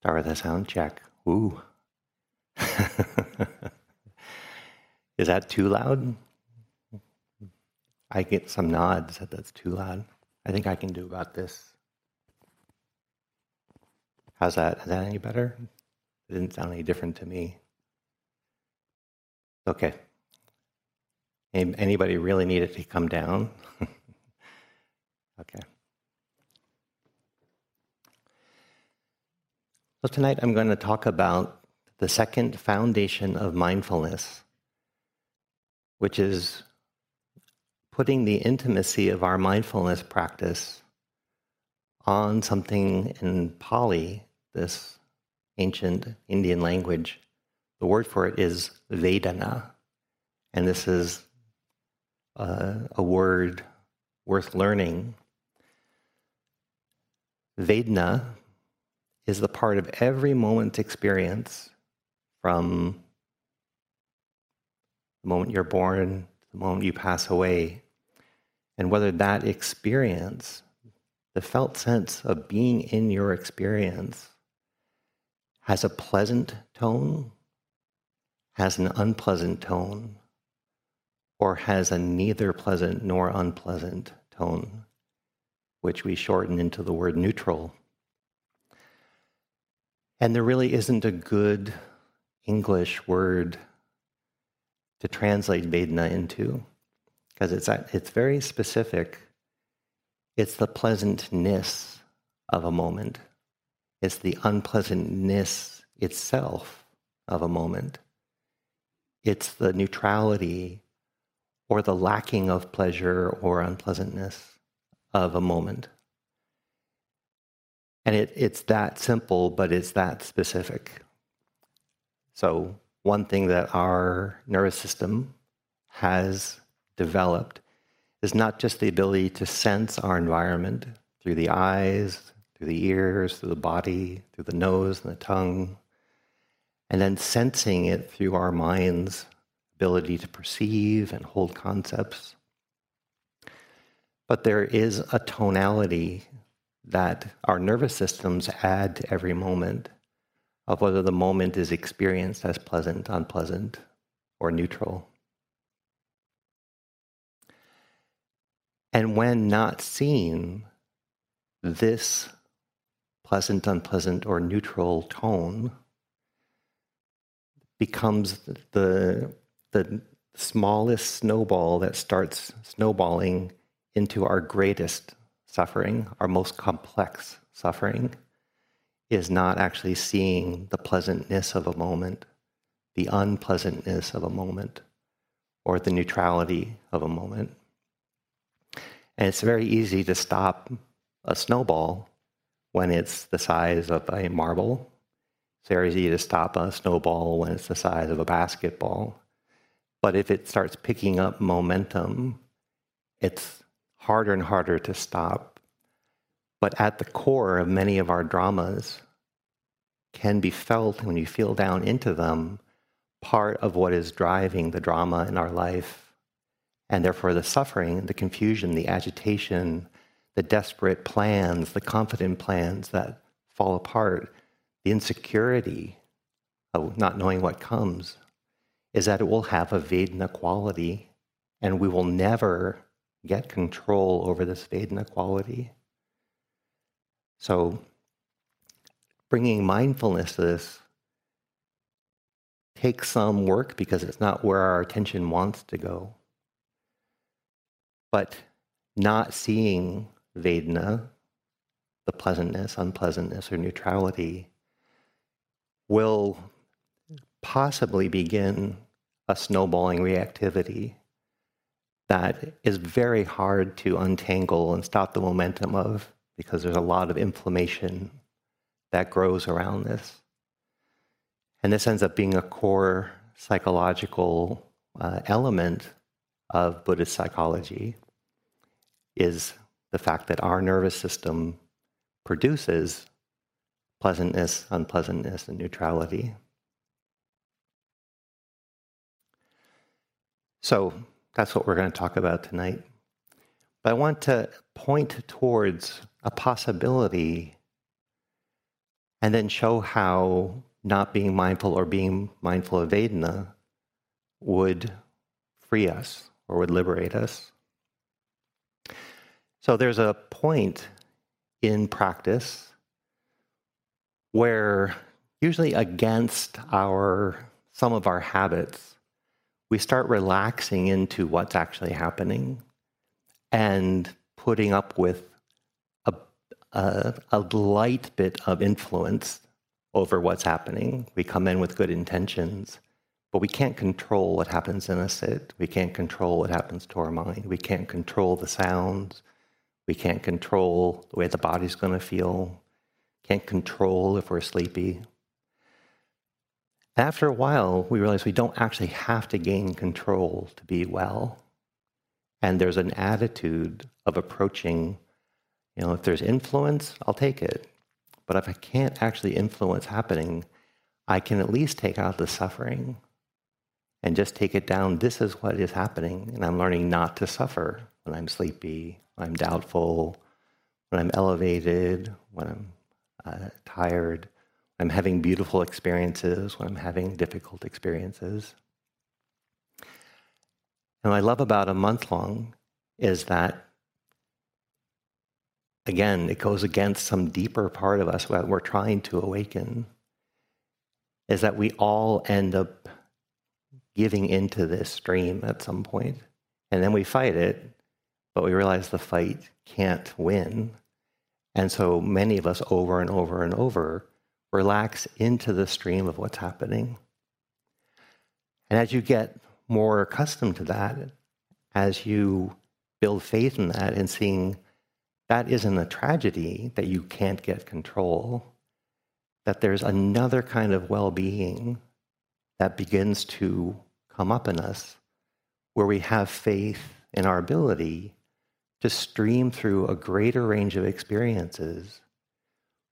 Start with a sound check. Ooh. Is that too loud? I get some nods that that's too loud. I think I can do about this. How's that? Is that any better? It didn't sound any different to me. Okay. Anybody really need it to come down? okay. So tonight I'm going to talk about the second foundation of mindfulness, which is putting the intimacy of our mindfulness practice on something in Pali, this ancient Indian language. The word for it is Vedana. And this is a, a word worth learning. Vedana is the part of every moment experience from the moment you're born, to the moment you pass away, and whether that experience, the felt sense of being in your experience, has a pleasant tone, has an unpleasant tone, or has a neither pleasant nor unpleasant tone, which we shorten into the word neutral. And there really isn't a good English word to translate Vedana into because it's, it's very specific. It's the pleasantness of a moment, it's the unpleasantness itself of a moment, it's the neutrality or the lacking of pleasure or unpleasantness of a moment. And it, it's that simple, but it's that specific. So, one thing that our nervous system has developed is not just the ability to sense our environment through the eyes, through the ears, through the body, through the nose and the tongue, and then sensing it through our mind's ability to perceive and hold concepts. But there is a tonality that our nervous systems add to every moment of whether the moment is experienced as pleasant, unpleasant, or neutral. And when not seen, this pleasant, unpleasant, or neutral tone becomes the, the smallest snowball that starts snowballing into our greatest suffering, our most complex suffering, is not actually seeing the pleasantness of a moment, the unpleasantness of a moment, or the neutrality of a moment. And it's very easy to stop a snowball when it's the size of a marble. It's very easy to stop a snowball when it's the size of a basketball. But if it starts picking up momentum, it's harder and harder to stop. But at the core of many of our dramas can be felt when you feel down into them, part of what is driving the drama in our life. And therefore, the suffering, the confusion, the agitation, the desperate plans, the confident plans that fall apart, the insecurity of not knowing what comes, is that it will have a Vedana quality, and we will never get control over this Vedana quality. So, bringing mindfulness to this takes some work because it's not where our attention wants to go. But not seeing Vedana, the pleasantness, unpleasantness, or neutrality, will possibly begin a snowballing reactivity that is very hard to untangle and stop the momentum of because there's a lot of inflammation that grows around this. And this ends up being a core psychological uh, element of Buddhist psychology is the fact that our nervous system produces pleasantness, unpleasantness, and neutrality. So that's what we're going to talk about tonight. But I want to point towards a possibility and then show how not being mindful or being mindful of Vedana would free us or would liberate us. So there's a point in practice where usually against our some of our habits we start relaxing into what's actually happening and putting up with a, a, a light bit of influence over what's happening. We come in with good intentions, but we can't control what happens in a sit. We can't control what happens to our mind. We can't control the sounds. We can't control the way the body's going to feel. Can't control if we're sleepy. After a while, we realize we don't actually have to gain control to be well. And there's an attitude of approaching, you know, if there's influence, I'll take it. But if I can't actually influence happening, I can at least take out the suffering and just take it down. This is what is happening. And I'm learning not to suffer when I'm sleepy, when I'm doubtful, when I'm elevated, when I'm uh, tired. I'm having beautiful experiences, when I'm having difficult experiences. And what I love about a month long is that, again, it goes against some deeper part of us that we're trying to awaken, is that we all end up giving into this stream at some point. And then we fight it, but we realize the fight can't win. And so many of us, over and over and over, relax into the stream of what's happening. And as you get more accustomed to that, as you build faith in that and seeing that isn't a tragedy that you can't get control, that there's another kind of well being that begins to come up in us where we have faith in our ability to stream through a greater range of experiences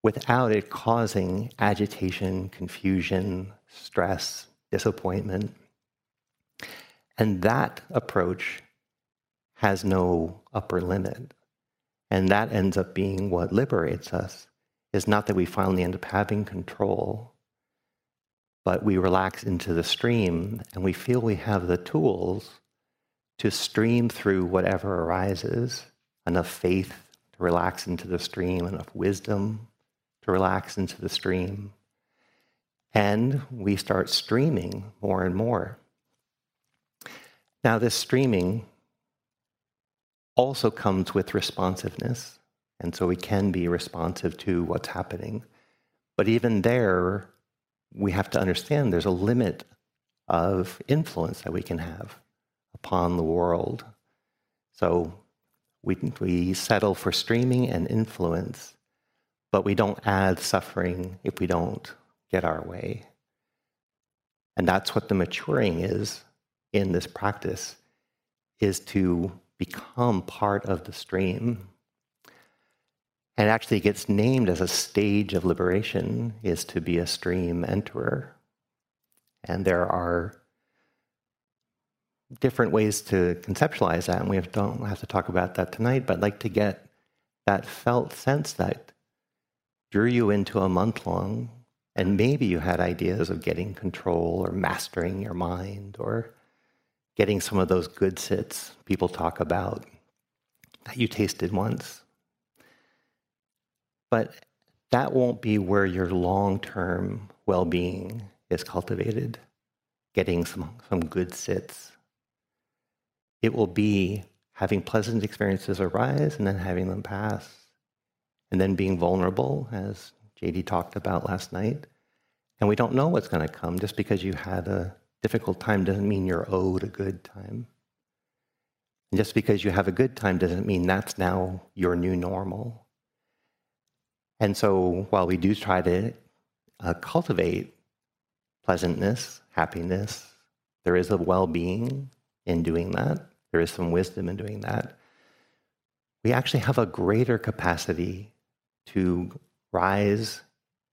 without it causing agitation, confusion, stress, disappointment. And that approach has no upper limit. And that ends up being what liberates us, is not that we finally end up having control, but we relax into the stream and we feel we have the tools to stream through whatever arises enough faith to relax into the stream, enough wisdom to relax into the stream. And we start streaming more and more. Now, this streaming also comes with responsiveness. And so we can be responsive to what's happening. But even there, we have to understand there's a limit of influence that we can have upon the world. So we, we settle for streaming and influence but we don't add suffering if we don't get our way. And that's what the maturing is in this practice is to become part of the stream. And actually gets named as a stage of liberation is to be a stream enterer. And there are different ways to conceptualize that, and we don't have to talk about that tonight, but I'd like to get that felt sense that drew you into a month long, and maybe you had ideas of getting control or mastering your mind or getting some of those good sits people talk about that you tasted once. But that won't be where your long term well being is cultivated, getting some, some good sits. It will be having pleasant experiences arise and then having them pass and then being vulnerable, as JD talked about last night. And we don't know what's going to come. Just because you had a difficult time doesn't mean you're owed a good time. And just because you have a good time doesn't mean that's now your new normal. And so while we do try to uh, cultivate pleasantness, happiness, there is a well being in doing that. There is some wisdom in doing that. We actually have a greater capacity to rise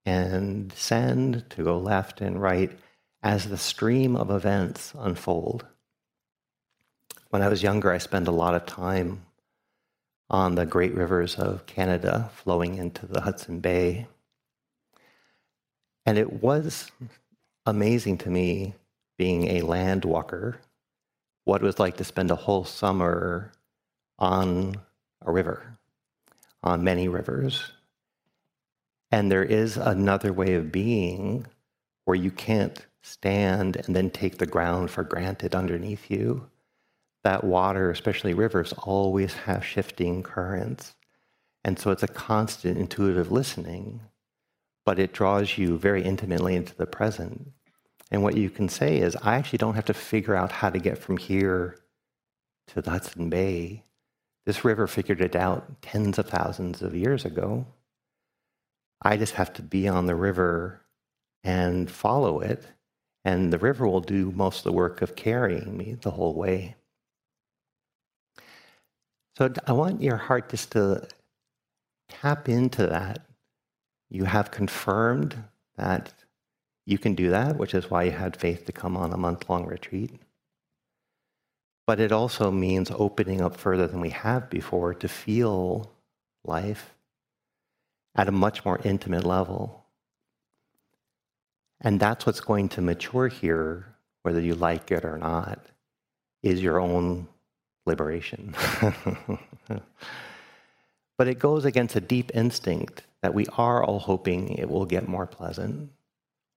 and descend, to go left and right as the stream of events unfold. When I was younger, I spent a lot of time on the great rivers of Canada flowing into the Hudson Bay. And it was amazing to me being a land walker what it was like to spend a whole summer on a river, on many rivers. And there is another way of being where you can't stand and then take the ground for granted underneath you. That water, especially rivers, always have shifting currents. And so it's a constant intuitive listening, but it draws you very intimately into the present. And what you can say is, I actually don't have to figure out how to get from here to the Hudson Bay. This river figured it out tens of thousands of years ago. I just have to be on the river and follow it, and the river will do most of the work of carrying me the whole way. So I want your heart just to tap into that. You have confirmed that you can do that, which is why you had faith to come on a month long retreat. But it also means opening up further than we have before to feel life at a much more intimate level. And that's what's going to mature here, whether you like it or not, is your own liberation. but it goes against a deep instinct that we are all hoping it will get more pleasant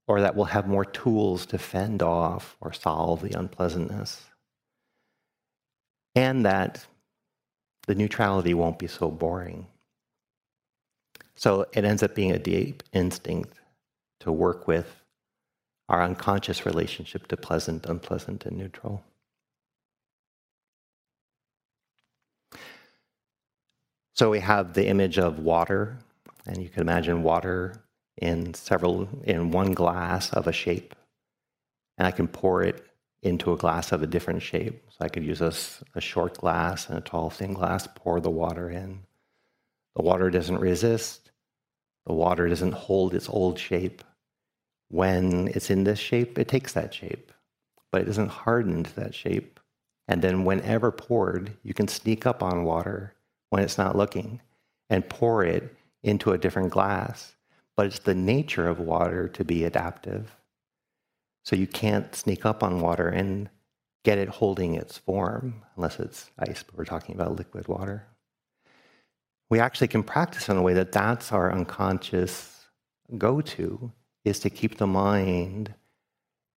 or that we'll have more tools to fend off or solve the unpleasantness. And that the neutrality won't be so boring. So it ends up being a deep instinct to work with our unconscious relationship to pleasant, unpleasant, and neutral. So we have the image of water, and you can imagine water in several in one glass of a shape. And i can pour it into a glass of a different shape. So i could use a, a short glass and a tall thin glass pour the water in. The water doesn't resist the water doesn't hold its old shape when it's in this shape it takes that shape but it doesn't harden to that shape and then whenever poured you can sneak up on water when it's not looking and pour it into a different glass but it's the nature of water to be adaptive. So you can't sneak up on water and get it holding its form, unless it's ice, but we're talking about liquid water. We actually can practice in a way that that's our unconscious go to, is to keep the mind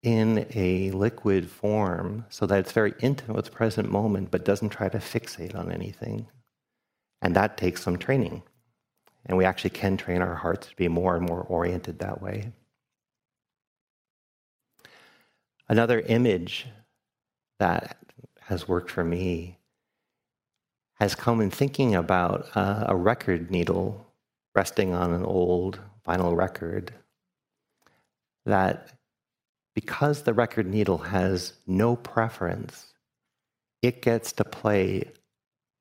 in a liquid form so that it's very intimate with the present moment, but doesn't try to fixate on anything. And that takes some training. And we actually can train our hearts to be more and more oriented that way. Another image that has worked for me has come in thinking about uh, a record needle resting on an old vinyl record. That because the record needle has no preference, it gets to play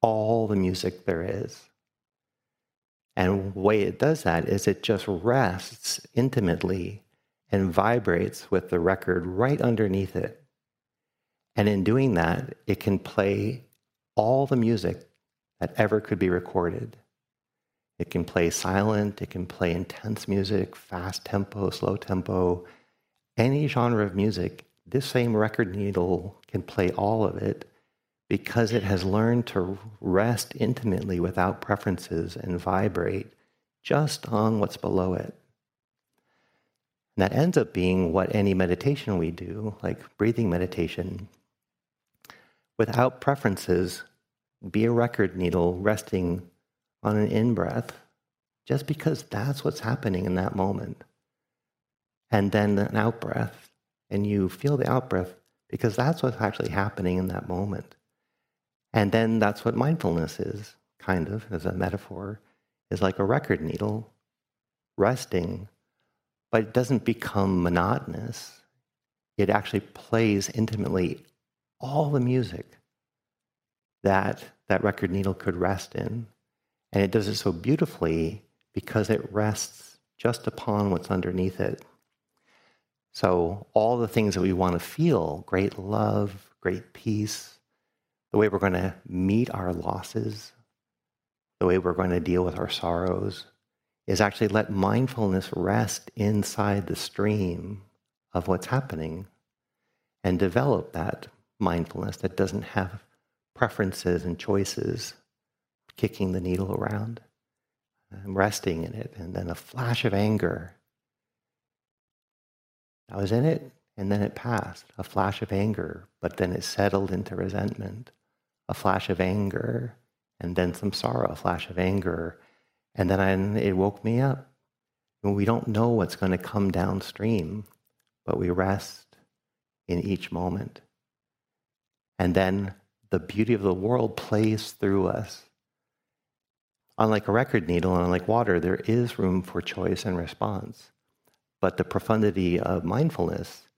all the music there is. And the way it does that is it just rests intimately and vibrates with the record right underneath it. And in doing that, it can play all the music that ever could be recorded. It can play silent, it can play intense music, fast tempo, slow tempo, any genre of music. This same record needle can play all of it because it has learned to rest intimately without preferences and vibrate just on what's below it. And that ends up being what any meditation we do, like breathing meditation, without preferences, be a record needle resting on an in breath, just because that's what's happening in that moment. And then an out breath, and you feel the out breath because that's what's actually happening in that moment. And then that's what mindfulness is, kind of, as a metaphor, is like a record needle resting, but it doesn't become monotonous. It actually plays intimately all the music that that record needle could rest in. And it does it so beautifully because it rests just upon what's underneath it. So, all the things that we want to feel great love, great peace, the way we're going to meet our losses, the way we're going to deal with our sorrows, is actually let mindfulness rest inside the stream of what's happening and develop that mindfulness that doesn't have preferences and choices kicking the needle around and resting in it and then a flash of anger i was in it and then it passed a flash of anger but then it settled into resentment a flash of anger and then some sorrow a flash of anger and then I, it woke me up. And we don't know what's going to come downstream, but we rest in each moment. And then the beauty of the world plays through us. Unlike a record needle and unlike water, there is room for choice and response. But the profundity of mindfulness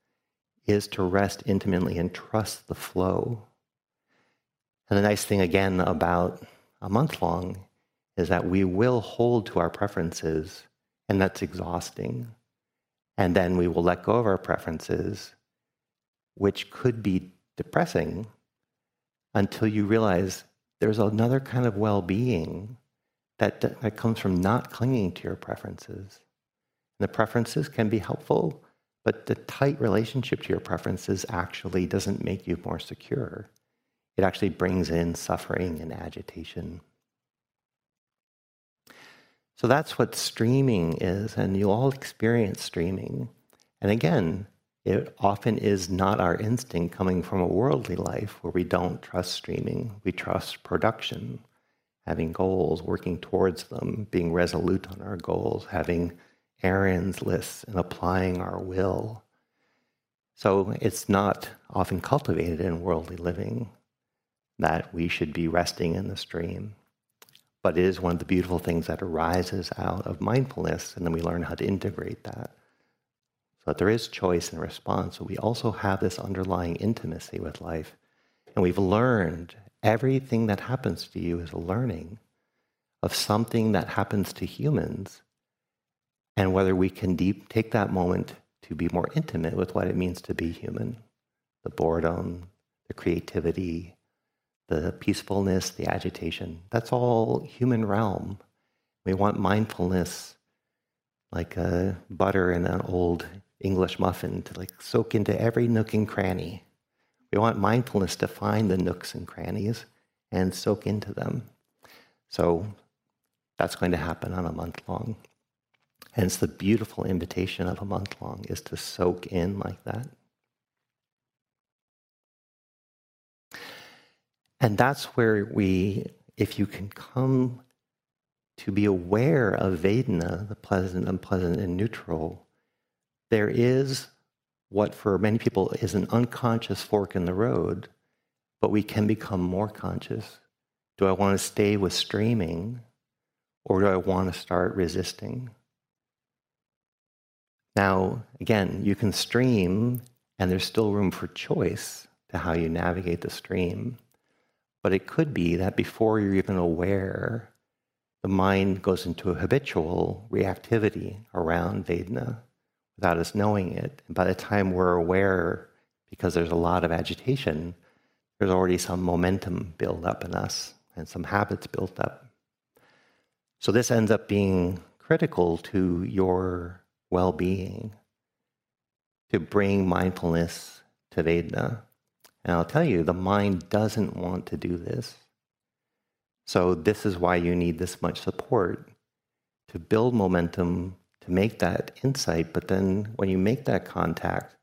is to rest intimately and trust the flow. And the nice thing again about a month long is that we will hold to our preferences, and that's exhausting. And then we will let go of our preferences, which could be depressing until you realize there's another kind of well being that, that comes from not clinging to your preferences. And the preferences can be helpful, but the tight relationship to your preferences actually doesn't make you more secure. It actually brings in suffering and agitation. So that's what streaming is, and you all experience streaming. And again, it often is not our instinct coming from a worldly life where we don't trust streaming. We trust production, having goals, working towards them, being resolute on our goals, having errands lists, and applying our will. So it's not often cultivated in worldly living that we should be resting in the stream but it is one of the beautiful things that arises out of mindfulness, and then we learn how to integrate that. So that there is choice and response, but we also have this underlying intimacy with life. And we've learned everything that happens to you is a learning of something that happens to humans, and whether we can deep, take that moment to be more intimate with what it means to be human the boredom, the creativity, the peacefulness, the agitation. That's all human realm. We want mindfulness like butter in an old English muffin to like soak into every nook and cranny. We want mindfulness to find the nooks and crannies and soak into them. So that's going to happen on a month long. And it's the beautiful invitation of a month long is to soak in like that. And that's where we, if you can come to be aware of Vedana, the pleasant, unpleasant, and neutral, there is what for many people is an unconscious fork in the road, but we can become more conscious. Do I want to stay with streaming or do I want to start resisting? Now, again, you can stream and there's still room for choice to how you navigate the stream. But it could be that before you're even aware, the mind goes into a habitual reactivity around Vedana without us knowing it. And by the time we're aware, because there's a lot of agitation, there's already some momentum built up in us and some habits built up. So this ends up being critical to your well being to bring mindfulness to Vedana. And I'll tell you, the mind doesn't want to do this. So, this is why you need this much support to build momentum, to make that insight. But then, when you make that contact,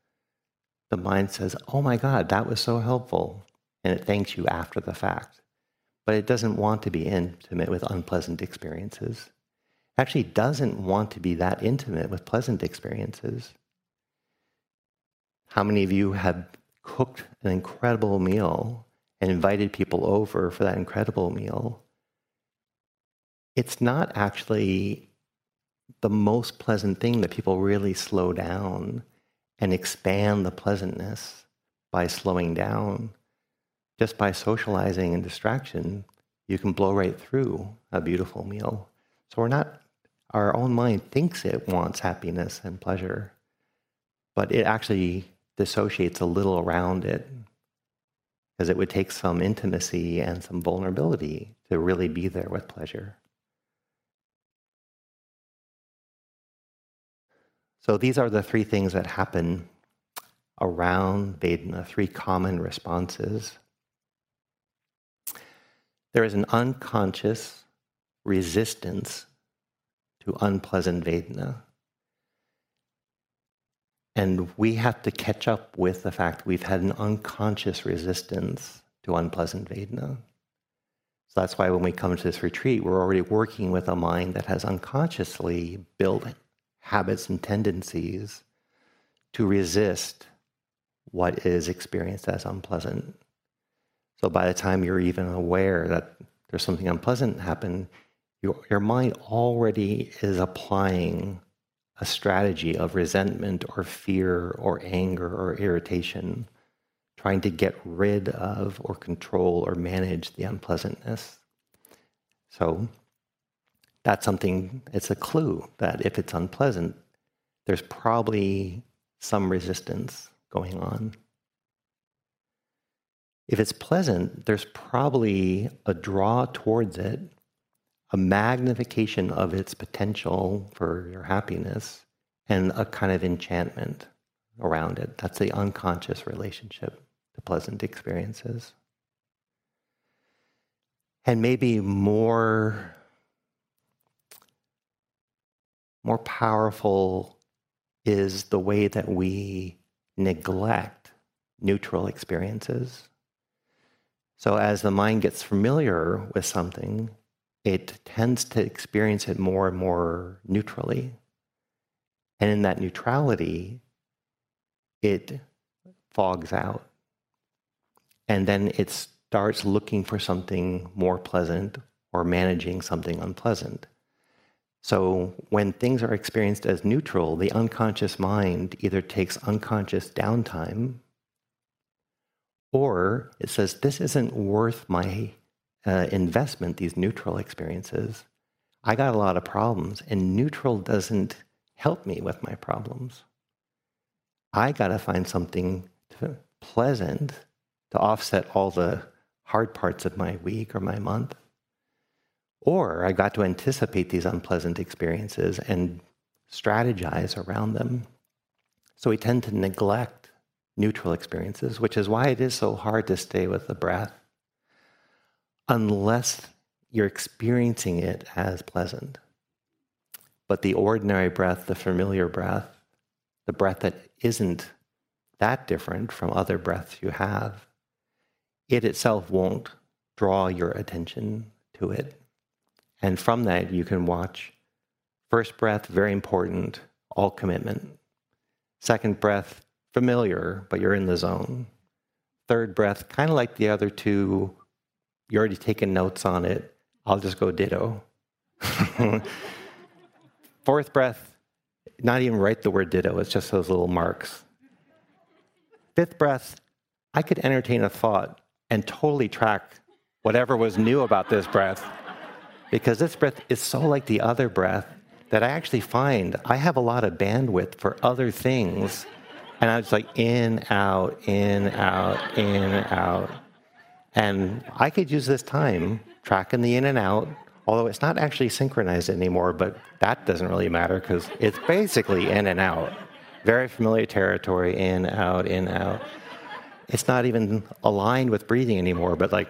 the mind says, Oh my God, that was so helpful. And it thanks you after the fact. But it doesn't want to be intimate with unpleasant experiences. It actually doesn't want to be that intimate with pleasant experiences. How many of you have cooked an incredible meal and invited people over for that incredible meal, it's not actually the most pleasant thing that people really slow down and expand the pleasantness by slowing down. Just by socializing and distraction, you can blow right through a beautiful meal. So we're not, our own mind thinks it wants happiness and pleasure, but it actually dissociates a little around it because it would take some intimacy and some vulnerability to really be there with pleasure. So these are the three things that happen around Vedana, three common responses. There is an unconscious resistance to unpleasant Vedana. And we have to catch up with the fact we've had an unconscious resistance to unpleasant Vedana. So that's why when we come to this retreat, we're already working with a mind that has unconsciously built habits and tendencies to resist what is experienced as unpleasant. So by the time you're even aware that there's something unpleasant happen, your, your mind already is applying a strategy of resentment or fear or anger or irritation, trying to get rid of or control or manage the unpleasantness. So that's something, it's a clue that if it's unpleasant, there's probably some resistance going on. If it's pleasant, there's probably a draw towards it a magnification of its potential for your happiness and a kind of enchantment around it. That's the unconscious relationship to pleasant experiences. And maybe more, more powerful is the way that we neglect neutral experiences. So, as the mind gets familiar with something, it tends to experience it more and more neutrally. And in that neutrality, it fogs out. And then it starts looking for something more pleasant or managing something unpleasant. So when things are experienced as neutral, the unconscious mind either takes unconscious downtime or it says, This isn't worth my uh, investment, these neutral experiences, I got a lot of problems, and neutral doesn't help me with my problems. I got to find something to, pleasant to offset all the hard parts of my week or my month. Or I got to anticipate these unpleasant experiences and strategize around them. So we tend to neglect neutral experiences, which is why it is so hard to stay with the breath unless you're experiencing it as pleasant. But the ordinary breath, the familiar breath, the breath that isn't that different from other breaths you have, it itself won't draw your attention to it. And from that, you can watch first breath, very important, all commitment. Second breath, familiar, but you're in the zone. Third breath, kind of like the other two, you're already taking notes on it. I'll just go ditto. Fourth breath, not even write the word ditto, it's just those little marks. Fifth breath, I could entertain a thought and totally track whatever was new about this breath. Because this breath is so like the other breath that I actually find I have a lot of bandwidth for other things. And I was like in, out, in, out, in, out. And I could use this time tracking the in and out, although it's not actually synchronized anymore, but that doesn't really matter because it's basically in and out. Very familiar territory, in, out, in, out. It's not even aligned with breathing anymore, but like,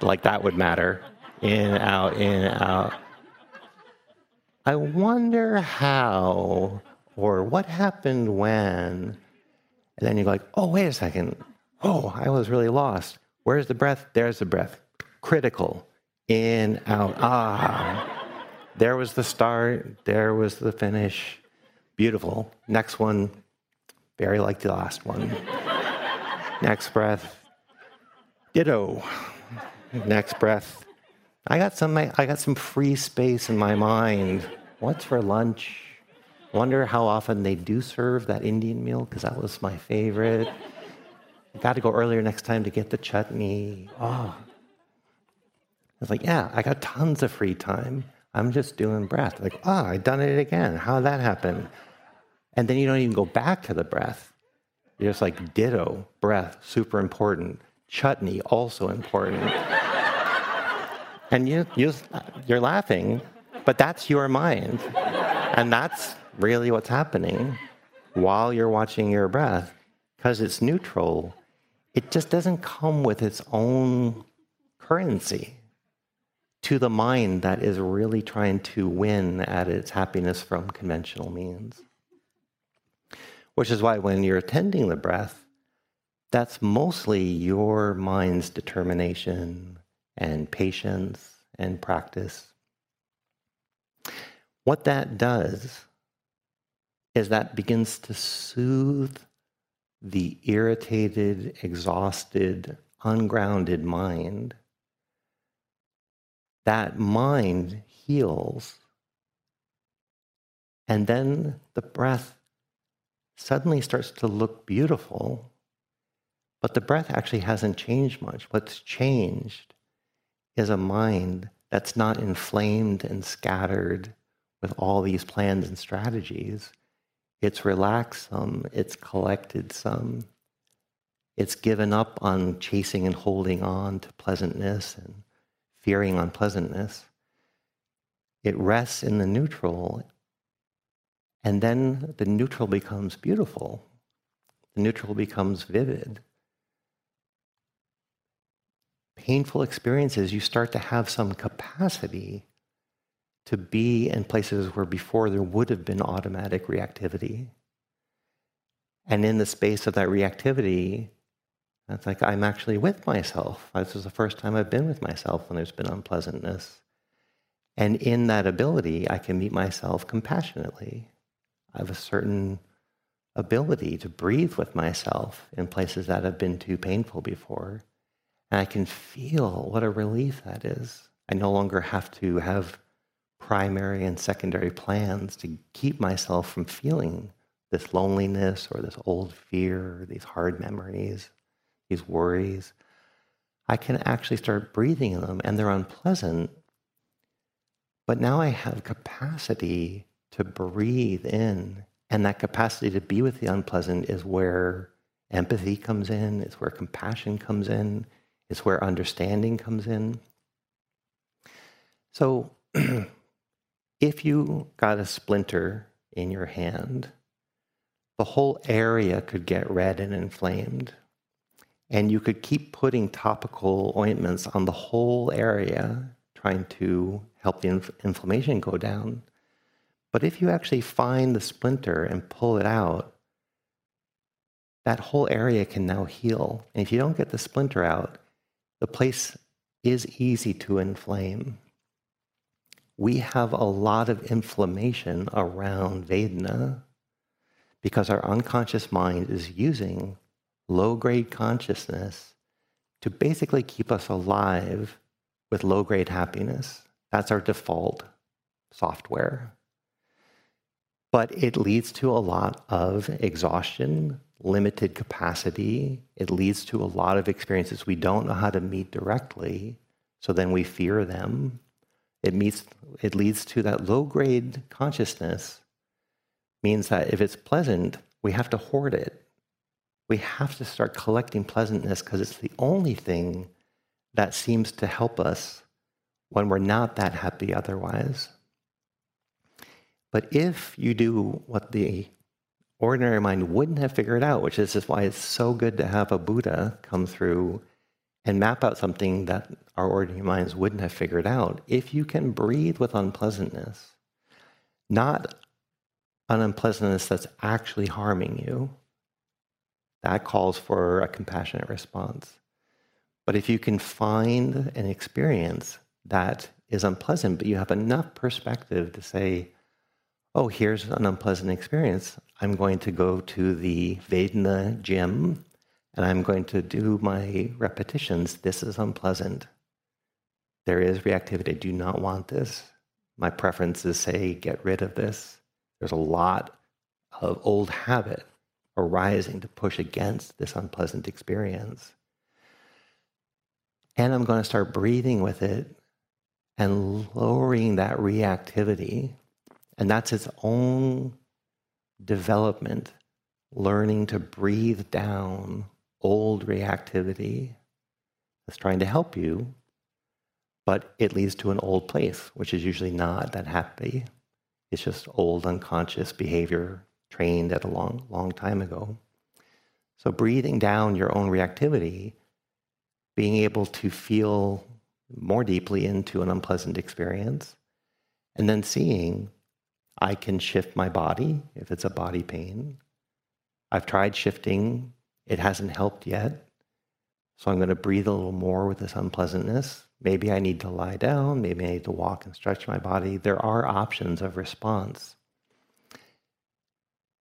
like that would matter. In, out, in, out. I wonder how or what happened when. And then you're like, oh, wait a second. Oh, I was really lost. Where's the breath? There's the breath. Critical. In, out. Ah. There was the start. There was the finish. Beautiful. Next one, very like the last one. Next breath. Ditto. Next breath. I got some I got some free space in my mind. What's for lunch? Wonder how often they do serve that Indian meal because that was my favorite. Got to go earlier next time to get the chutney. Oh. I was like, yeah, I got tons of free time. I'm just doing breath. Like, ah, oh, I done it again. How did that happen? And then you don't even go back to the breath. You're just like ditto, breath, super important. Chutney, also important. And you, you, you're laughing, but that's your mind. and that's really what's happening while you're watching your breath. Because it's neutral, it just doesn't come with its own currency to the mind that is really trying to win at its happiness from conventional means. Which is why when you're attending the breath, that's mostly your mind's determination and patience and practice. What that does is that begins to soothe the irritated, exhausted, ungrounded mind. That mind heals. And then the breath suddenly starts to look beautiful but the breath actually hasn't changed much. What's changed is a mind that's not inflamed and scattered with all these plans and strategies. It's relaxed some, it's collected some, it's given up on chasing and holding on to pleasantness and fearing unpleasantness. It rests in the neutral, and then the neutral becomes beautiful. The neutral becomes vivid painful experiences, you start to have some capacity to be in places where before there would have been automatic reactivity. And in the space of that reactivity, it's like I'm actually with myself. This is the first time I've been with myself when there's been unpleasantness. And in that ability, I can meet myself compassionately. I have a certain ability to breathe with myself in places that have been too painful before. And I can feel what a relief that is. I no longer have to have primary and secondary plans to keep myself from feeling this loneliness or this old fear, or these hard memories, these worries. I can actually start breathing in them and they're unpleasant. But now I have capacity to breathe in. And that capacity to be with the unpleasant is where empathy comes in, it's where compassion comes in, it's where understanding comes in. So, if you got a splinter in your hand, the whole area could get red and inflamed. And you could keep putting topical ointments on the whole area, trying to help the inf- inflammation go down. But if you actually find the splinter and pull it out, that whole area can now heal. And if you don't get the splinter out, the place is easy to inflame. We have a lot of inflammation around Vedana because our unconscious mind is using low grade consciousness to basically keep us alive with low grade happiness. That's our default software. But it leads to a lot of exhaustion, limited capacity. It leads to a lot of experiences we don't know how to meet directly, so then we fear them. It, meets, it leads to that low grade consciousness, means that if it's pleasant, we have to hoard it. We have to start collecting pleasantness because it's the only thing that seems to help us when we're not that happy otherwise. But if you do what the ordinary mind wouldn't have figured out, which is why it's so good to have a Buddha come through and map out something that our ordinary minds wouldn't have figured out. If you can breathe with unpleasantness, not an unpleasantness that's actually harming you, that calls for a compassionate response. But if you can find an experience that is unpleasant, but you have enough perspective to say, oh, here's an unpleasant experience. I'm going to go to the Vedana gym and I'm going to do my repetitions. This is unpleasant. There is reactivity. I do not want this. My preference is say, get rid of this. There's a lot of old habit arising to push against this unpleasant experience. And I'm going to start breathing with it and lowering that reactivity and that's its own development, learning to breathe down old reactivity that's trying to help you, but it leads to an old place, which is usually not that happy. It's just old unconscious behavior trained at a long, long time ago. So, breathing down your own reactivity, being able to feel more deeply into an unpleasant experience, and then seeing I can shift my body if it's a body pain. I've tried shifting, it hasn't helped yet. So I'm going to breathe a little more with this unpleasantness. Maybe I need to lie down, maybe I need to walk and stretch my body. There are options of response.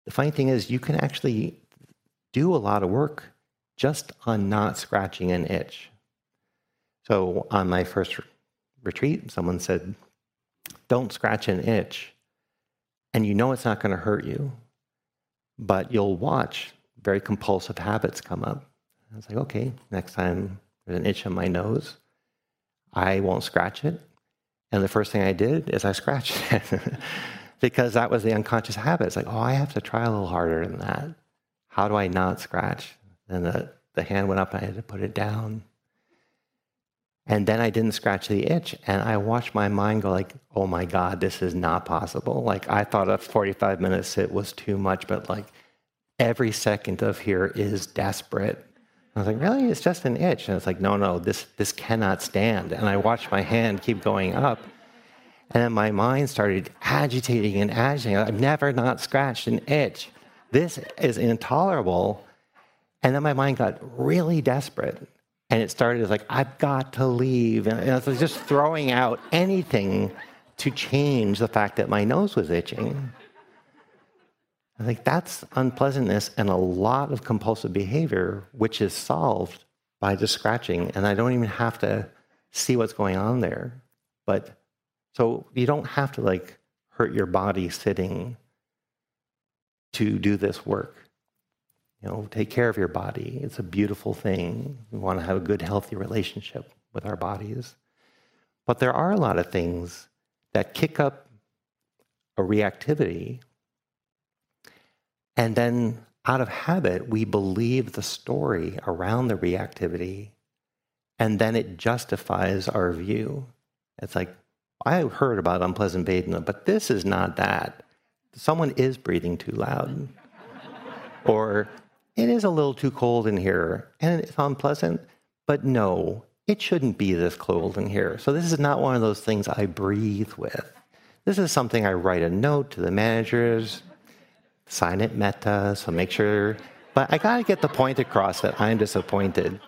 The funny thing is, you can actually do a lot of work just on not scratching an itch. So, on my first retreat, someone said, Don't scratch an itch. And you know it's not going to hurt you, but you'll watch very compulsive habits come up. I was like, okay, next time there's an itch on my nose, I won't scratch it. And the first thing I did is I scratched it because that was the unconscious habit. It's like, oh, I have to try a little harder than that. How do I not scratch? And the, the hand went up and I had to put it down. And then I didn't scratch the itch. And I watched my mind go like, oh my God, this is not possible. Like I thought a 45 minute sit was too much, but like every second of here is desperate. I was like, really? It's just an itch. And it's like, no, no, this, this cannot stand. And I watched my hand keep going up. And then my mind started agitating and agitating. I've never not scratched an itch. This is intolerable. And then my mind got really desperate. And it started as like, I've got to leave. And I was just throwing out anything to change the fact that my nose was itching. I think that's unpleasantness and a lot of compulsive behavior, which is solved by just scratching. And I don't even have to see what's going on there. But so you don't have to like hurt your body sitting to do this work. You know, take care of your body. It's a beautiful thing. We want to have a good, healthy relationship with our bodies. But there are a lot of things that kick up a reactivity and then, out of habit, we believe the story around the reactivity, and then it justifies our view. It's like, I heard about unpleasant Vedana, but this is not that. Someone is breathing too loud. or it is a little too cold in here, and it's unpleasant, but no, it shouldn't be this cold in here. So, this is not one of those things I breathe with. This is something I write a note to the managers, sign it metta, so make sure. But I gotta get the point across that I'm disappointed.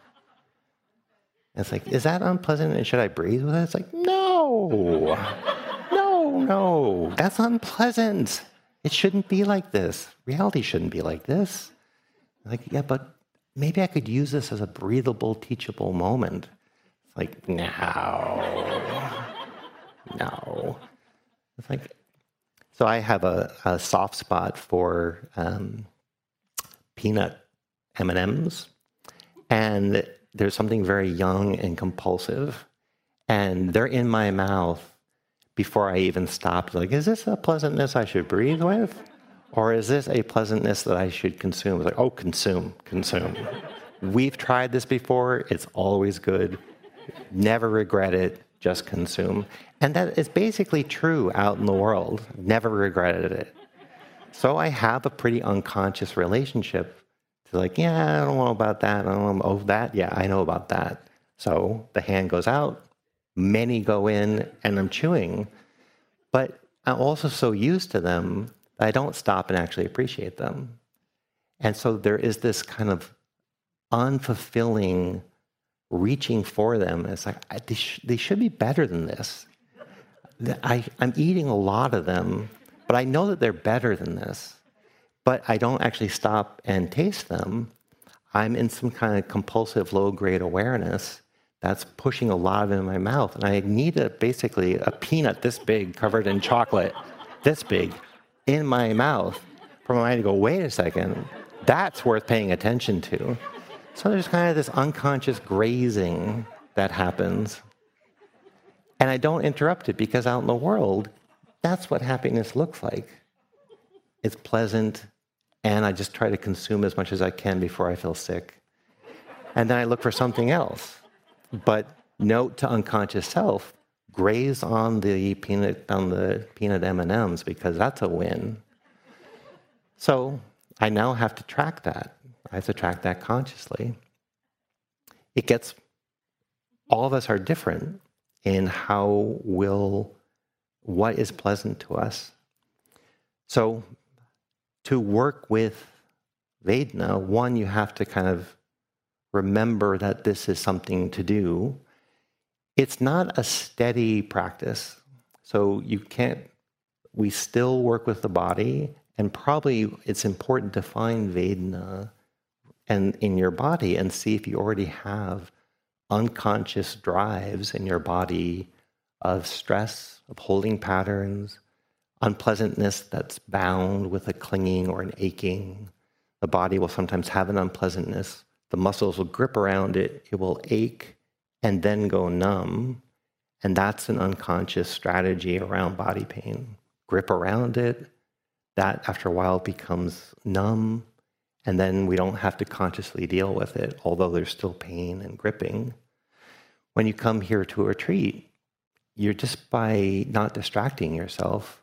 It's like, is that unpleasant and should I breathe with it? It's like, no, no, no, that's unpleasant. It shouldn't be like this. Reality shouldn't be like this. Like, yeah, but maybe I could use this as a breathable, teachable moment. It's like, no, no. It's like, so I have a, a soft spot for um, peanut M and M's, and there's something very young and compulsive, and they're in my mouth before I even stop. Like, is this a pleasantness I should breathe with, or is this a pleasantness that I should consume? It's like, oh, consume, consume. We've tried this before. It's always good. Never regret it just consume. And that is basically true out in the world. Never regretted it. So I have a pretty unconscious relationship to like, yeah, I don't know about that. I don't know. Oh, that? Yeah, I know about that. So the hand goes out, many go in, and I'm chewing. But I'm also so used to them I don't stop and actually appreciate them. And so there is this kind of unfulfilling reaching for them. It's like, I, they, sh- they should be better than this. I, I'm eating a lot of them, but I know that they're better than this. But I don't actually stop and taste them. I'm in some kind of compulsive low grade awareness that's pushing a lot of it in my mouth. And I need a, basically a peanut this big covered in chocolate, this big, in my mouth for my mind to go, wait a second, that's worth paying attention to. So there's kind of this unconscious grazing that happens. And I don't interrupt it because out in the world, that's what happiness looks like. It's pleasant, and I just try to consume as much as I can before I feel sick. And then I look for something else. But note to unconscious self graze on the peanut on the peanut M&Ms because that's a win. So I now have to track that. I have to track that consciously. It gets all of us are different in how will what is pleasant to us. So to work with Vedana, one, you have to kind of remember that this is something to do. It's not a steady practice. So you can't, we still work with the body, and probably it's important to find Vedana and in your body and see if you already have unconscious drives in your body of stress, of holding patterns, unpleasantness that's bound with a clinging or an aching. The body will sometimes have an unpleasantness. The muscles will grip around it, it will ache and then go numb. And that's an unconscious strategy around body pain. Grip around it, that after a while becomes numb, and then we don't have to consciously deal with it, although there's still pain and gripping. When you come here to a retreat, you're just by not distracting yourself,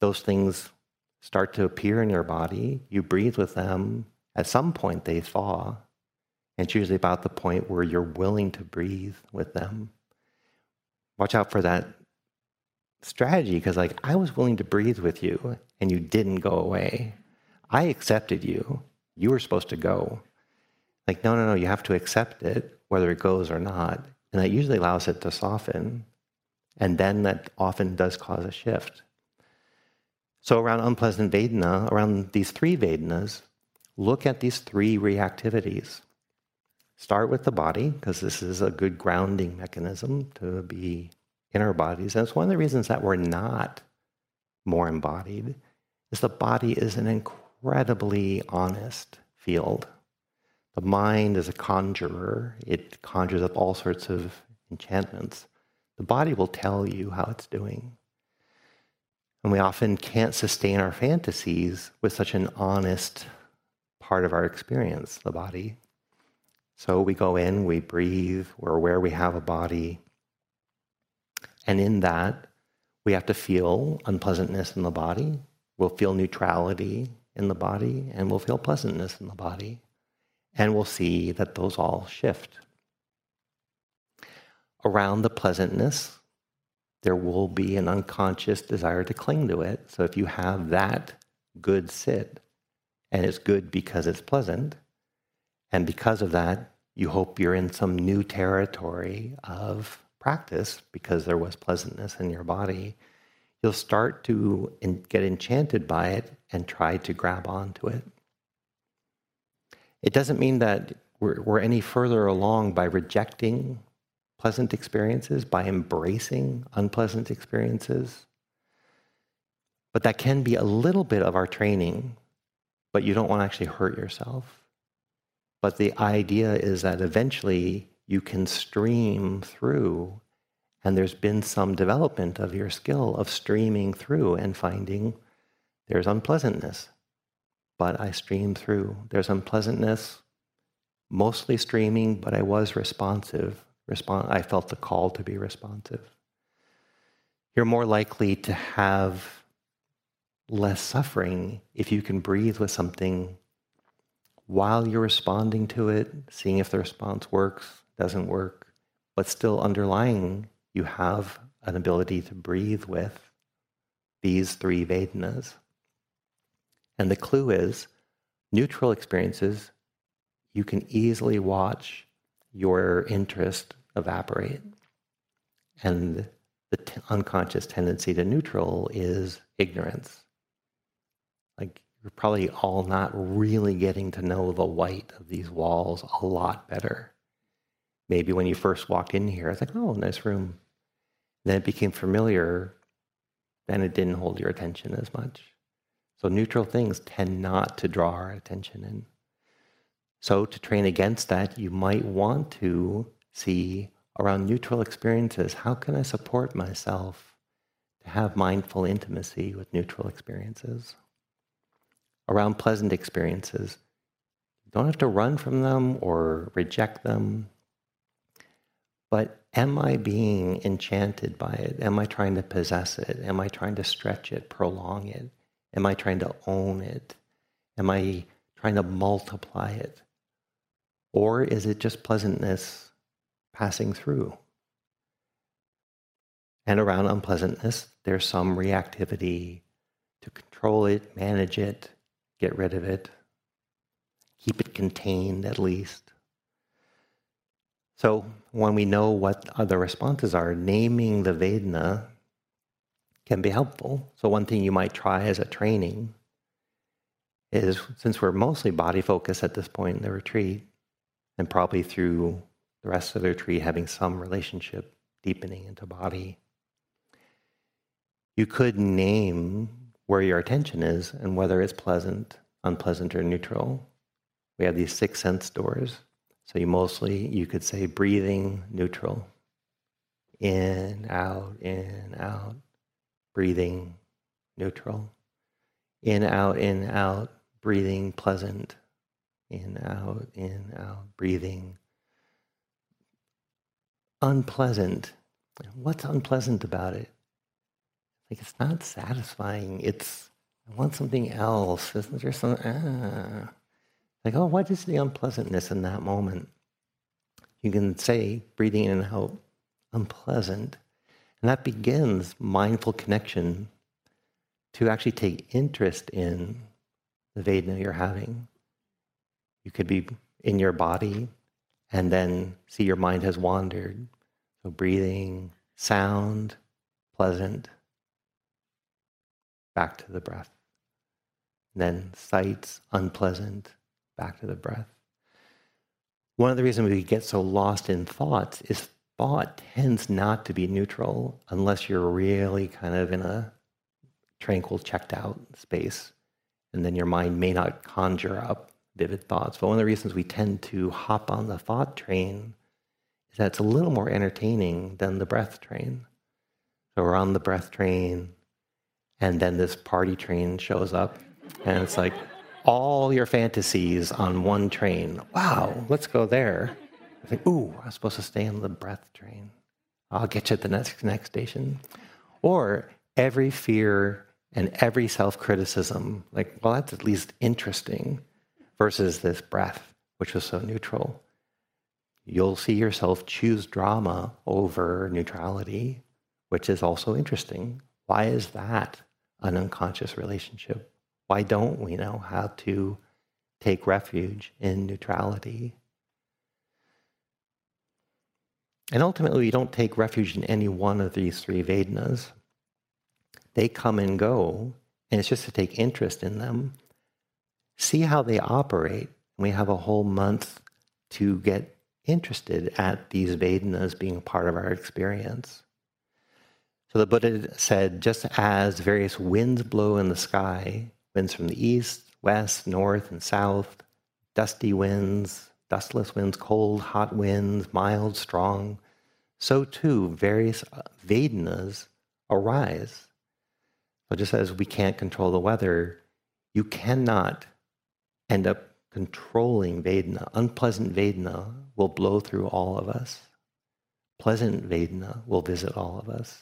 those things start to appear in your body. You breathe with them. At some point, they thaw. It's usually about the point where you're willing to breathe with them. Watch out for that strategy because, like, I was willing to breathe with you and you didn't go away. I accepted you. You were supposed to go. Like, no, no, no, you have to accept it, whether it goes or not. And that usually allows it to soften. And then that often does cause a shift. So, around unpleasant Vedana, around these three Vedanas, look at these three reactivities. Start with the body, because this is a good grounding mechanism to be in our bodies. And it's one of the reasons that we're not more embodied, is the body is an incredibly honest field. The mind is a conjurer. It conjures up all sorts of enchantments. The body will tell you how it's doing. And we often can't sustain our fantasies with such an honest part of our experience, the body. So we go in, we breathe, we're aware we have a body. And in that, we have to feel unpleasantness in the body. We'll feel neutrality in the body, and we'll feel pleasantness in the body. And we'll see that those all shift. Around the pleasantness, there will be an unconscious desire to cling to it. So if you have that good sit, and it's good because it's pleasant, and because of that, you hope you're in some new territory of practice because there was pleasantness in your body, you'll start to get enchanted by it and try to grab onto it. It doesn't mean that we're, we're any further along by rejecting pleasant experiences, by embracing unpleasant experiences. But that can be a little bit of our training, but you don't want to actually hurt yourself. But the idea is that eventually you can stream through, and there's been some development of your skill of streaming through and finding there's unpleasantness, but I stream through. There's unpleasantness, mostly streaming, but I was responsive I felt the call to be responsive. You're more likely to have less suffering if you can breathe with something while you're responding to it, seeing if the response works, doesn't work, but still underlying, you have an ability to breathe with these three Vedanas. And the clue is neutral experiences, you can easily watch your interest evaporate. And the t- unconscious tendency to neutral is ignorance. Like you're probably all not really getting to know the white of these walls a lot better. Maybe when you first walked in here, it's like, oh, nice room. Then it became familiar, then it didn't hold your attention as much. So neutral things tend not to draw our attention in. So, to train against that, you might want to see around neutral experiences how can I support myself to have mindful intimacy with neutral experiences? Around pleasant experiences, don't have to run from them or reject them, But am I being enchanted by it? Am I trying to possess it? Am I trying to stretch it, prolong it? Am I trying to own it? Am I trying to multiply it? Or is it just pleasantness passing through? And around unpleasantness, there's some reactivity to control it, manage it, get rid of it, keep it contained at least. So when we know what other responses are, naming the Vedana can be helpful. So one thing you might try as a training is since we're mostly body focused at this point in the retreat, and probably through the rest of the retreat having some relationship deepening into body, you could name where your attention is and whether it's pleasant, unpleasant, or neutral. We have these six sense doors. So you mostly, you could say breathing neutral. In, out, in, out. Breathing neutral. In, out, in, out. Breathing pleasant. In, out, in, out. Breathing unpleasant. What's unpleasant about it? Like it's not satisfying. It's I want something else. Isn't there some ah? Like, oh, what is the unpleasantness in that moment? You can say, breathing in and out, unpleasant. And that begins mindful connection to actually take interest in the Vedana you're having. You could be in your body and then see your mind has wandered. So breathing, sound, pleasant, back to the breath. then sights, unpleasant, back to the breath. One of the reasons we get so lost in thoughts is thought tends not to be neutral unless you're really kind of in a tranquil, checked out space. And then your mind may not conjure up vivid thoughts. But one of the reasons we tend to hop on the thought train is that it's a little more entertaining than the breath train. So we're on the breath train, and then this party train shows up, and it's like, all your fantasies on one train. Wow, let's go there. I think, ooh, I'm supposed to stay on the breath train. I'll get you at the next next station. Or every fear and every self-criticism, like, well, that's at least interesting, versus this breath, which was so neutral. You'll see yourself choose drama over neutrality, which is also interesting. Why is that an unconscious relationship? Why don't we know how to take refuge in neutrality? And ultimately, we don't take refuge in any one of these three Vedanas. They come and go, and it's just to take interest in them, see how they operate. We have a whole month to get interested at these Vedanas being part of our experience. So the Buddha said, just as various winds blow in the sky, winds from the east, west, north, and south, dusty winds, dustless winds, cold, hot winds, mild, strong. So too, various uh, Vedanas arise. So just as we can't control the weather, you cannot end up controlling Vedana. Unpleasant Vedana will blow through all of us. Pleasant Vedana will visit all of us.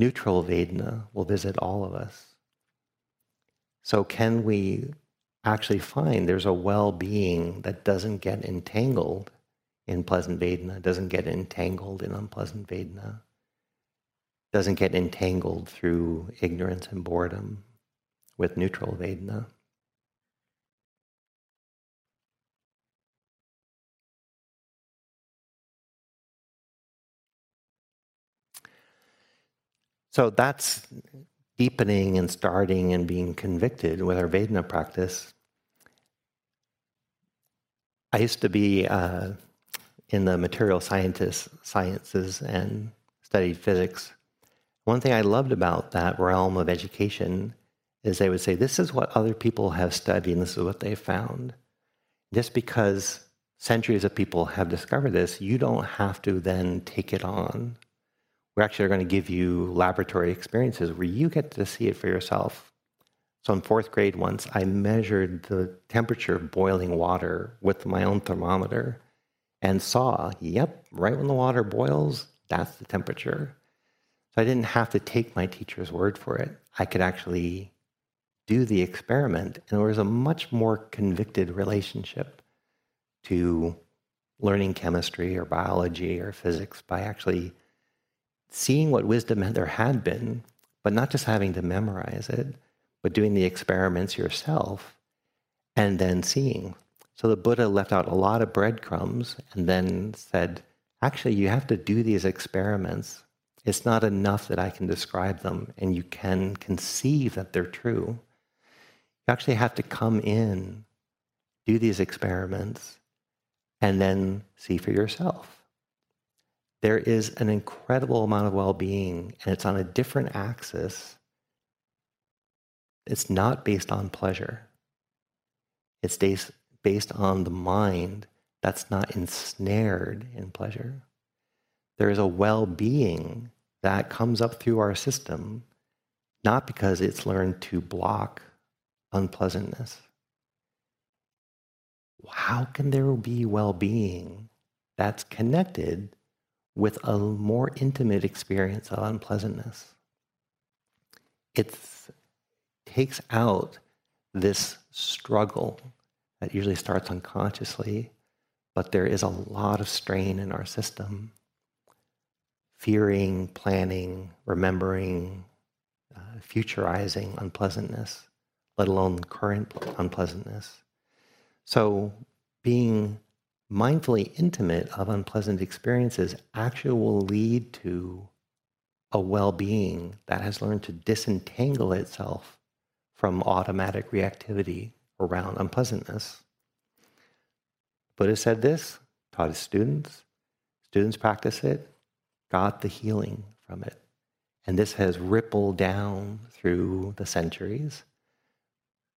Neutral Vedana will visit all of us. So, can we actually find there's a well being that doesn't get entangled in pleasant Vedana, doesn't get entangled in unpleasant Vedana, doesn't get entangled through ignorance and boredom with neutral Vedana? So that's deepening and starting and being convicted with our Vedana practice. I used to be uh, in the material sciences and studied physics. One thing I loved about that realm of education is they would say, This is what other people have studied and this is what they found. Just because centuries of people have discovered this, you don't have to then take it on we actually are going to give you laboratory experiences where you get to see it for yourself. So in fourth grade once, I measured the temperature of boiling water with my own thermometer. and saw, yep, right when the water boils, that's the temperature. So I didn't have to take my teacher's word for it. I could actually do the experiment, and there was a much more convicted relationship to learning chemistry or biology or physics by actually seeing what wisdom there had been, but not just having to memorize it, but doing the experiments yourself and then seeing. So the Buddha left out a lot of breadcrumbs and then said, actually, you have to do these experiments. It's not enough that I can describe them and you can conceive that they're true. You actually have to come in, do these experiments, and then see for yourself. There is an incredible amount of well being, and it's on a different axis. It's not based on pleasure, it's based, based on the mind that's not ensnared in pleasure. There is a well being that comes up through our system, not because it's learned to block unpleasantness. How can there be well being that's connected with a more intimate experience of unpleasantness? It takes out this struggle that usually starts unconsciously, but there is a lot of strain in our system. Fearing, planning, remembering, uh, futurizing unpleasantness, let alone current unpleasantness. So, being mindfully intimate of unpleasant experiences actually will lead to a well being that has learned to disentangle itself from automatic reactivity around unpleasantness. Buddha said this, taught his students, students practice it, got the healing from it. And this has rippled down through the centuries.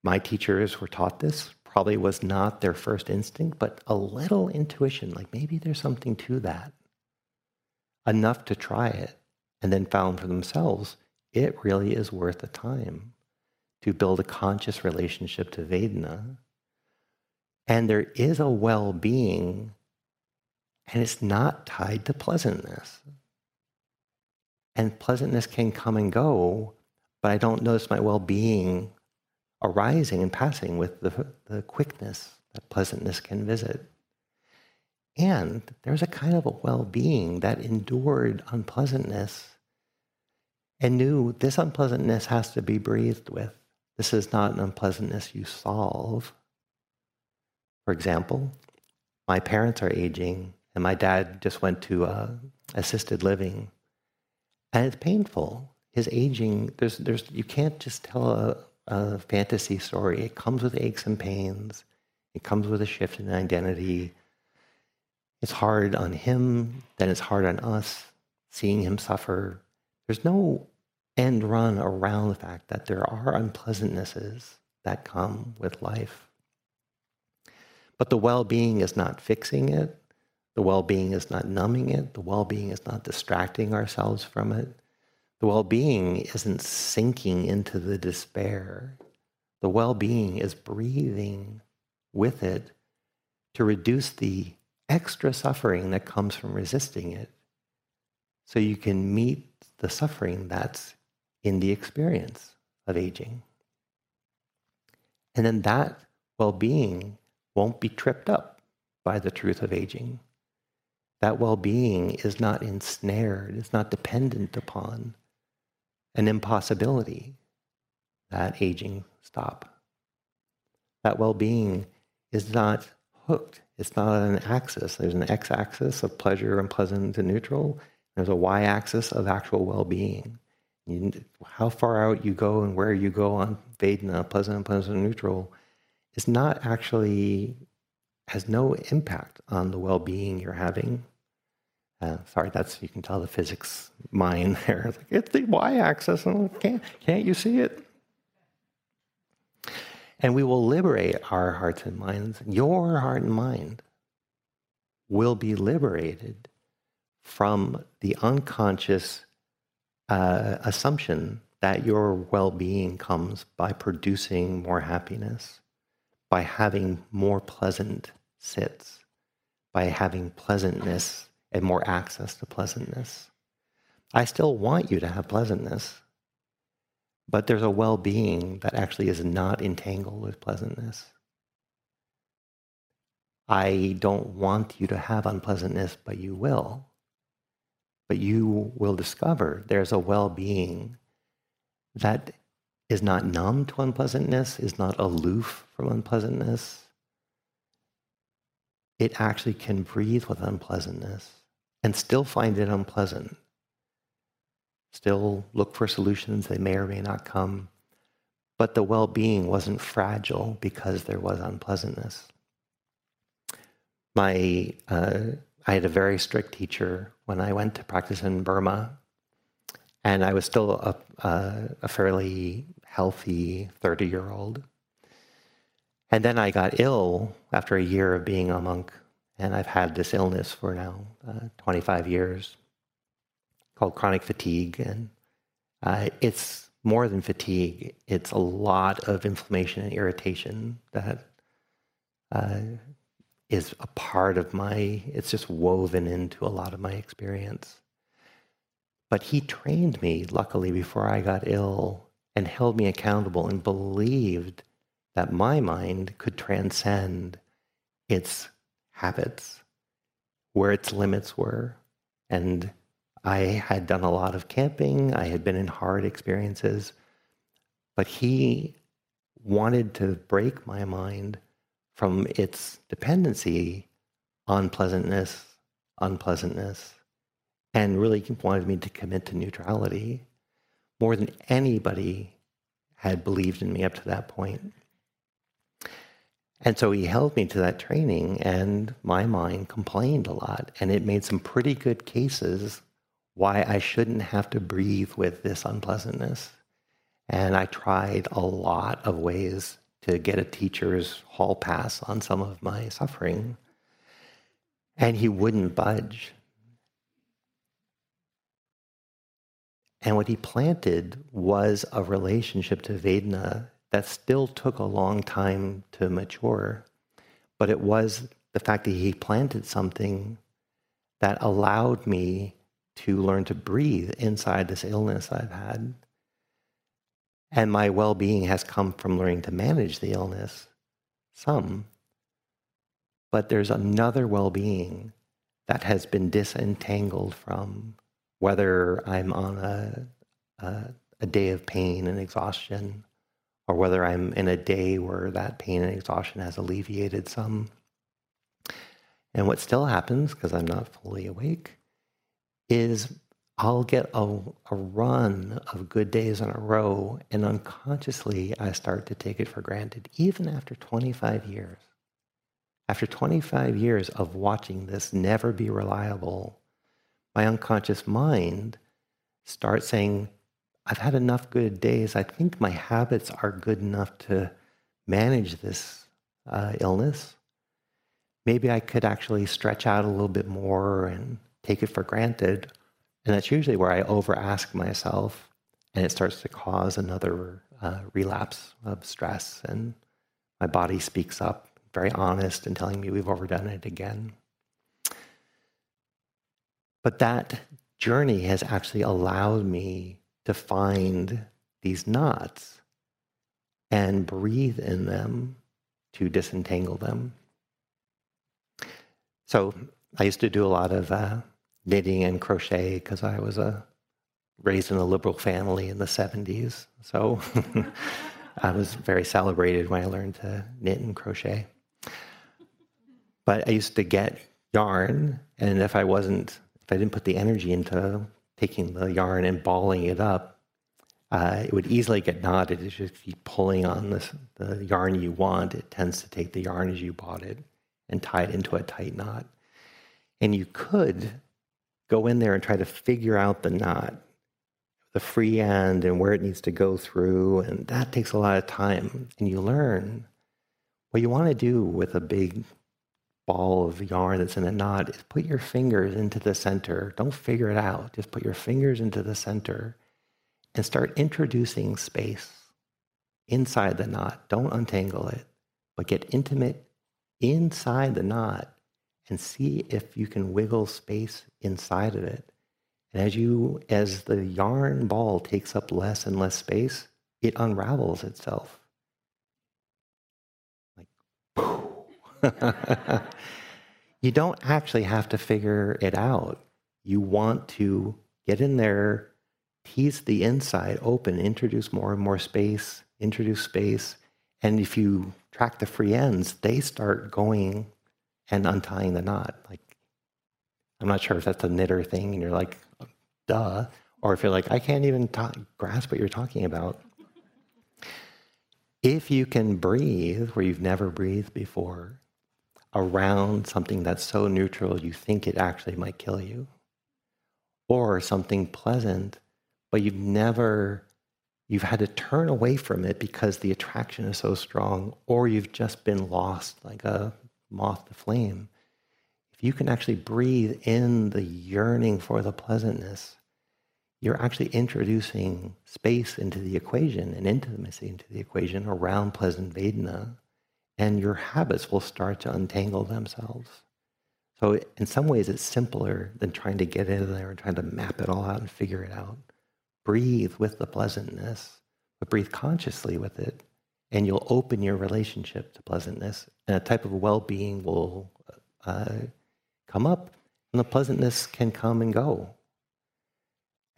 My teachers were taught this, probably was not their first instinct, but a little intuition, like maybe there's something to that. Enough to try it, and then found for themselves it really is worth the time to build a conscious relationship to Vedana. And there is a well being, and it's not tied to pleasantness. And pleasantness can come and go, but I don't notice my well being arising and passing with the, the quickness that pleasantness can visit. And there's a kind of a well being that endured unpleasantness and knew this unpleasantness has to be breathed with. This is not an unpleasantness you solve. For example, my parents are aging, and my dad just went to uh, assisted living, and it's painful. His aging, there's, there's, you can't just tell a, a fantasy story. It comes with aches and pains. It comes with a shift in identity. It's hard on him, then it's hard on us, seeing him suffer. There's no end run around the fact that there are unpleasantnesses that come with life. But the well being is not fixing it, the well being is not numbing it, the well being is not distracting ourselves from it. The well being isn't sinking into the despair. The well being is breathing with it to reduce the extra suffering that comes from resisting it so you can meet the suffering that's in the experience of aging. And then that well being won't be tripped up by the truth of aging. That well being is not ensnared, it's not dependent upon an impossibility that aging stop. That well being is not hooked, it's not an axis. There's an x axis of pleasure and pleasant and neutral, there's a y axis of actual well being. How far out you go and where you go on Vedana, pleasant and pleasant and neutral, is not actually, has no impact on the well being you're having uh, sorry, that's you can tell the physics mind there. It's, like, it's the y-axis, and can't can't you see it? And we will liberate our hearts and minds. Your heart and mind will be liberated from the unconscious uh, assumption that your well-being comes by producing more happiness, by having more pleasant sits, by having pleasantness and more access to pleasantness. I still want you to have pleasantness, but there's a well being that actually is not entangled with pleasantness. I don't want you to have unpleasantness, but you will. But you will discover there's a well being that is not numb to unpleasantness, is not aloof from unpleasantness. It actually can breathe with unpleasantness and still find it unpleasant. Still look for solutions that may or may not come. But the well being wasn't fragile because there was unpleasantness. My, uh, I had a very strict teacher when I went to practice in Burma, and I was still a, a, a fairly healthy 30 year old. And then I got ill after a year of being a monk, and I've had this illness for now uh, 25 years called chronic fatigue. And uh, it's more than fatigue, it's a lot of inflammation and irritation that uh, is a part of my, it's just woven into a lot of my experience. But he trained me, luckily, before I got ill and held me accountable and believed that my mind could transcend its habits, where its limits were. And I had done a lot of camping, I had been in hard experiences, but he wanted to break my mind from its dependency on pleasantness, unpleasantness, and really wanted me to commit to neutrality more than anybody had believed in me up to that point. And so he held me to that training, and my mind complained a lot. And it made some pretty good cases why I shouldn't have to breathe with this unpleasantness. And I tried a lot of ways to get a teacher's hall pass on some of my suffering. And he wouldn't budge. And what he planted was a relationship to Vedana that still took a long time to mature. But it was the fact that he planted something that allowed me to learn to breathe inside this illness I've had. And my well being has come from learning to manage the illness, some. But there's another well being that has been disentangled from whether I'm on a, a, a, day of pain and exhaustion, or whether I'm in a day where that pain and exhaustion has alleviated some. And what still happens, because I'm not fully awake, is I'll get a, a run of good days in a row, and unconsciously I start to take it for granted, even after 25 years. After 25 years of watching this never be reliable, my unconscious mind starts saying, I've had enough good days. I think my habits are good enough to manage this uh, illness. Maybe I could actually stretch out a little bit more and take it for granted and that's usually where I over ask myself, and it starts to cause another uh, relapse of stress. And my body speaks up, very honest, and telling me we've overdone it again. But that journey has actually allowed me to find these knots and breathe in them to disentangle them. So I used to do a lot of uh, knitting and crochet because I was a raised in a liberal family in the 70s. So I was very celebrated when I learned to knit and crochet. But I used to get yarn, and if I wasn't, if I didn't put the energy into taking the yarn and balling it up, uh, it would easily get knotted. If you keep pulling on this, the yarn you want, it tends to take the yarn as you bought it and tie it into a tight knot. And you could go in there and try to figure out the knot, the free end and where it needs to go through. And that takes a lot of time. And you learn what you want to do with a big ball of yarn that's in a knot is put your fingers into the center. Don't figure it out. Just put your fingers into the center and start introducing space inside the knot. Don't untangle it, but get intimate inside the knot and see if you can wiggle space inside of it. And as you as the yarn ball takes up less and less space, it unravels itself. Like you don't actually have to figure it out. You want to get in there, tease the inside open, introduce more and more space, introduce space. And if you track the free ends, they start going and untying the knot. Like, I'm not sure if that's a knitter thing, and you're like, duh. Or if you're like, I can't even talk, grasp what you're talking about. If you can breathe where you've never breathed before, around something that's so neutral you think it actually might kill you, or something pleasant, but you've never, you've had to turn away from it because the attraction is so strong, or you've just been lost like a moth to flame. If you can actually breathe in the yearning for the pleasantness, you're actually introducing space into the equation and intimacy into the equation around pleasant Vedana and your habits will start to untangle themselves. So, in some ways, it's simpler than trying to get in there and trying to map it all out and figure it out. Breathe with the pleasantness, but breathe consciously with it, and you'll open your relationship to pleasantness, and a type of well being will uh, come up, and the pleasantness can come and go.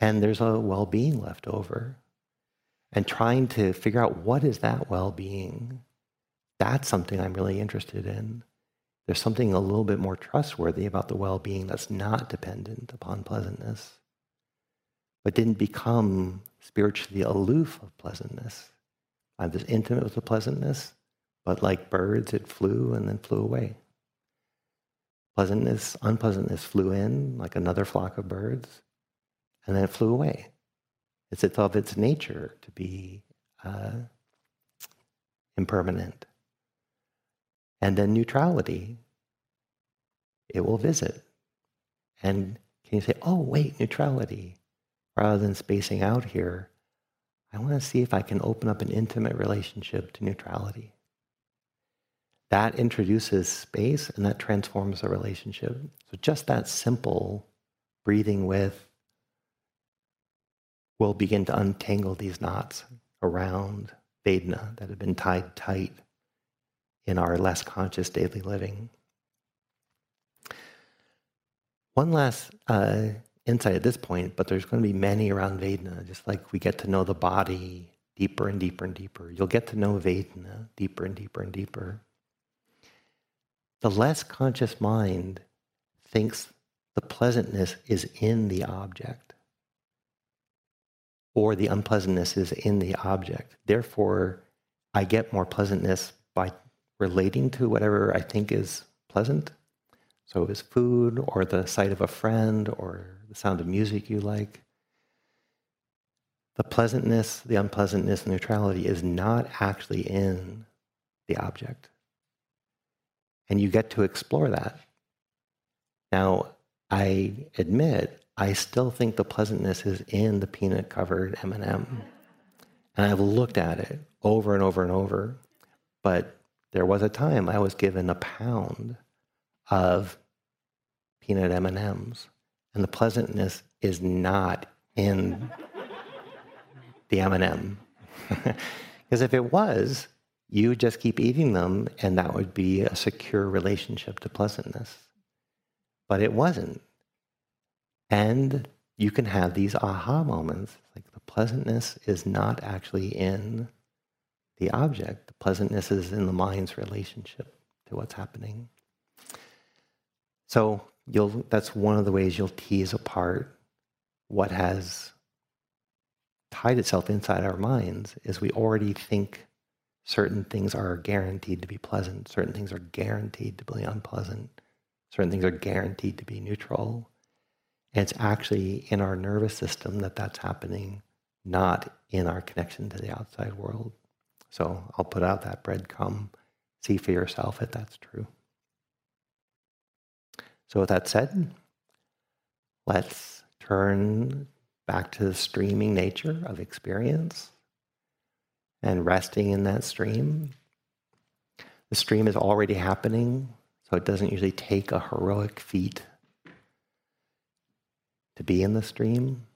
And there's a well being left over. And trying to figure out what is that well being that's something I'm really interested in. There's something a little bit more trustworthy about the well being that's not dependent upon pleasantness, but didn't become spiritually aloof of pleasantness. I'm was intimate with the pleasantness, but like birds, it flew and then flew away. Pleasantness, unpleasantness flew in like another flock of birds, and then it flew away. It's of its nature to be uh, impermanent. And then neutrality, it will visit. And can you say, oh, wait, neutrality? Rather than spacing out here, I want to see if I can open up an intimate relationship to neutrality. That introduces space and that transforms the relationship. So, just that simple breathing with will begin to untangle these knots around Vedana that have been tied tight in our less conscious daily living. One last uh, insight at this point, but there's going to be many around Vedana, just like we get to know the body deeper and deeper and deeper. You'll get to know Vedana deeper and deeper and deeper. The less conscious mind thinks the pleasantness is in the object, or the unpleasantness is in the object. Therefore, I get more pleasantness by relating to whatever I think is pleasant. So it was food or the sight of a friend or the sound of music you like. The pleasantness, the unpleasantness, neutrality is not actually in the object. And you get to explore that. Now, I admit, I still think the pleasantness is in the peanut covered M&M. And I've looked at it over and over and over, but there was a time I was given a pound of peanut M&Ms and the pleasantness is not in the M&M. Because if it was, you would just keep eating them and that would be a secure relationship to pleasantness. But it wasn't. And you can have these aha moments like the pleasantness is not actually in the object. The pleasantness is in the mind's relationship to what's happening. So you'll, that's one of the ways you'll tease apart what has tied itself inside our minds is we already think certain things are guaranteed to be pleasant, certain things are guaranteed to be unpleasant, certain things are guaranteed to be neutral. And it's actually in our nervous system that that's happening, not in our connection to the outside world. So I'll put out that breadcrumb. See for yourself if that's true. So, with that said, let's turn back to the streaming nature of experience and resting in that stream. The stream is already happening. So it doesn't usually take a heroic feat to be in the stream.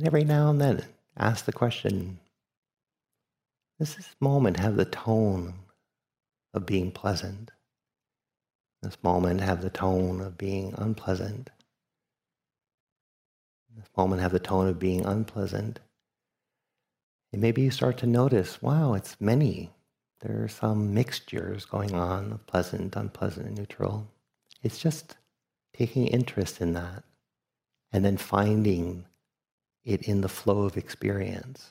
And every now and then, ask the question Does this moment have the tone of being pleasant? This moment have the tone of being unpleasant? This moment have the tone of being unpleasant? And maybe you start to notice, wow, it's many. There are some mixtures going on of pleasant, unpleasant, and neutral. It's just taking interest in that and then finding it in the flow of experience.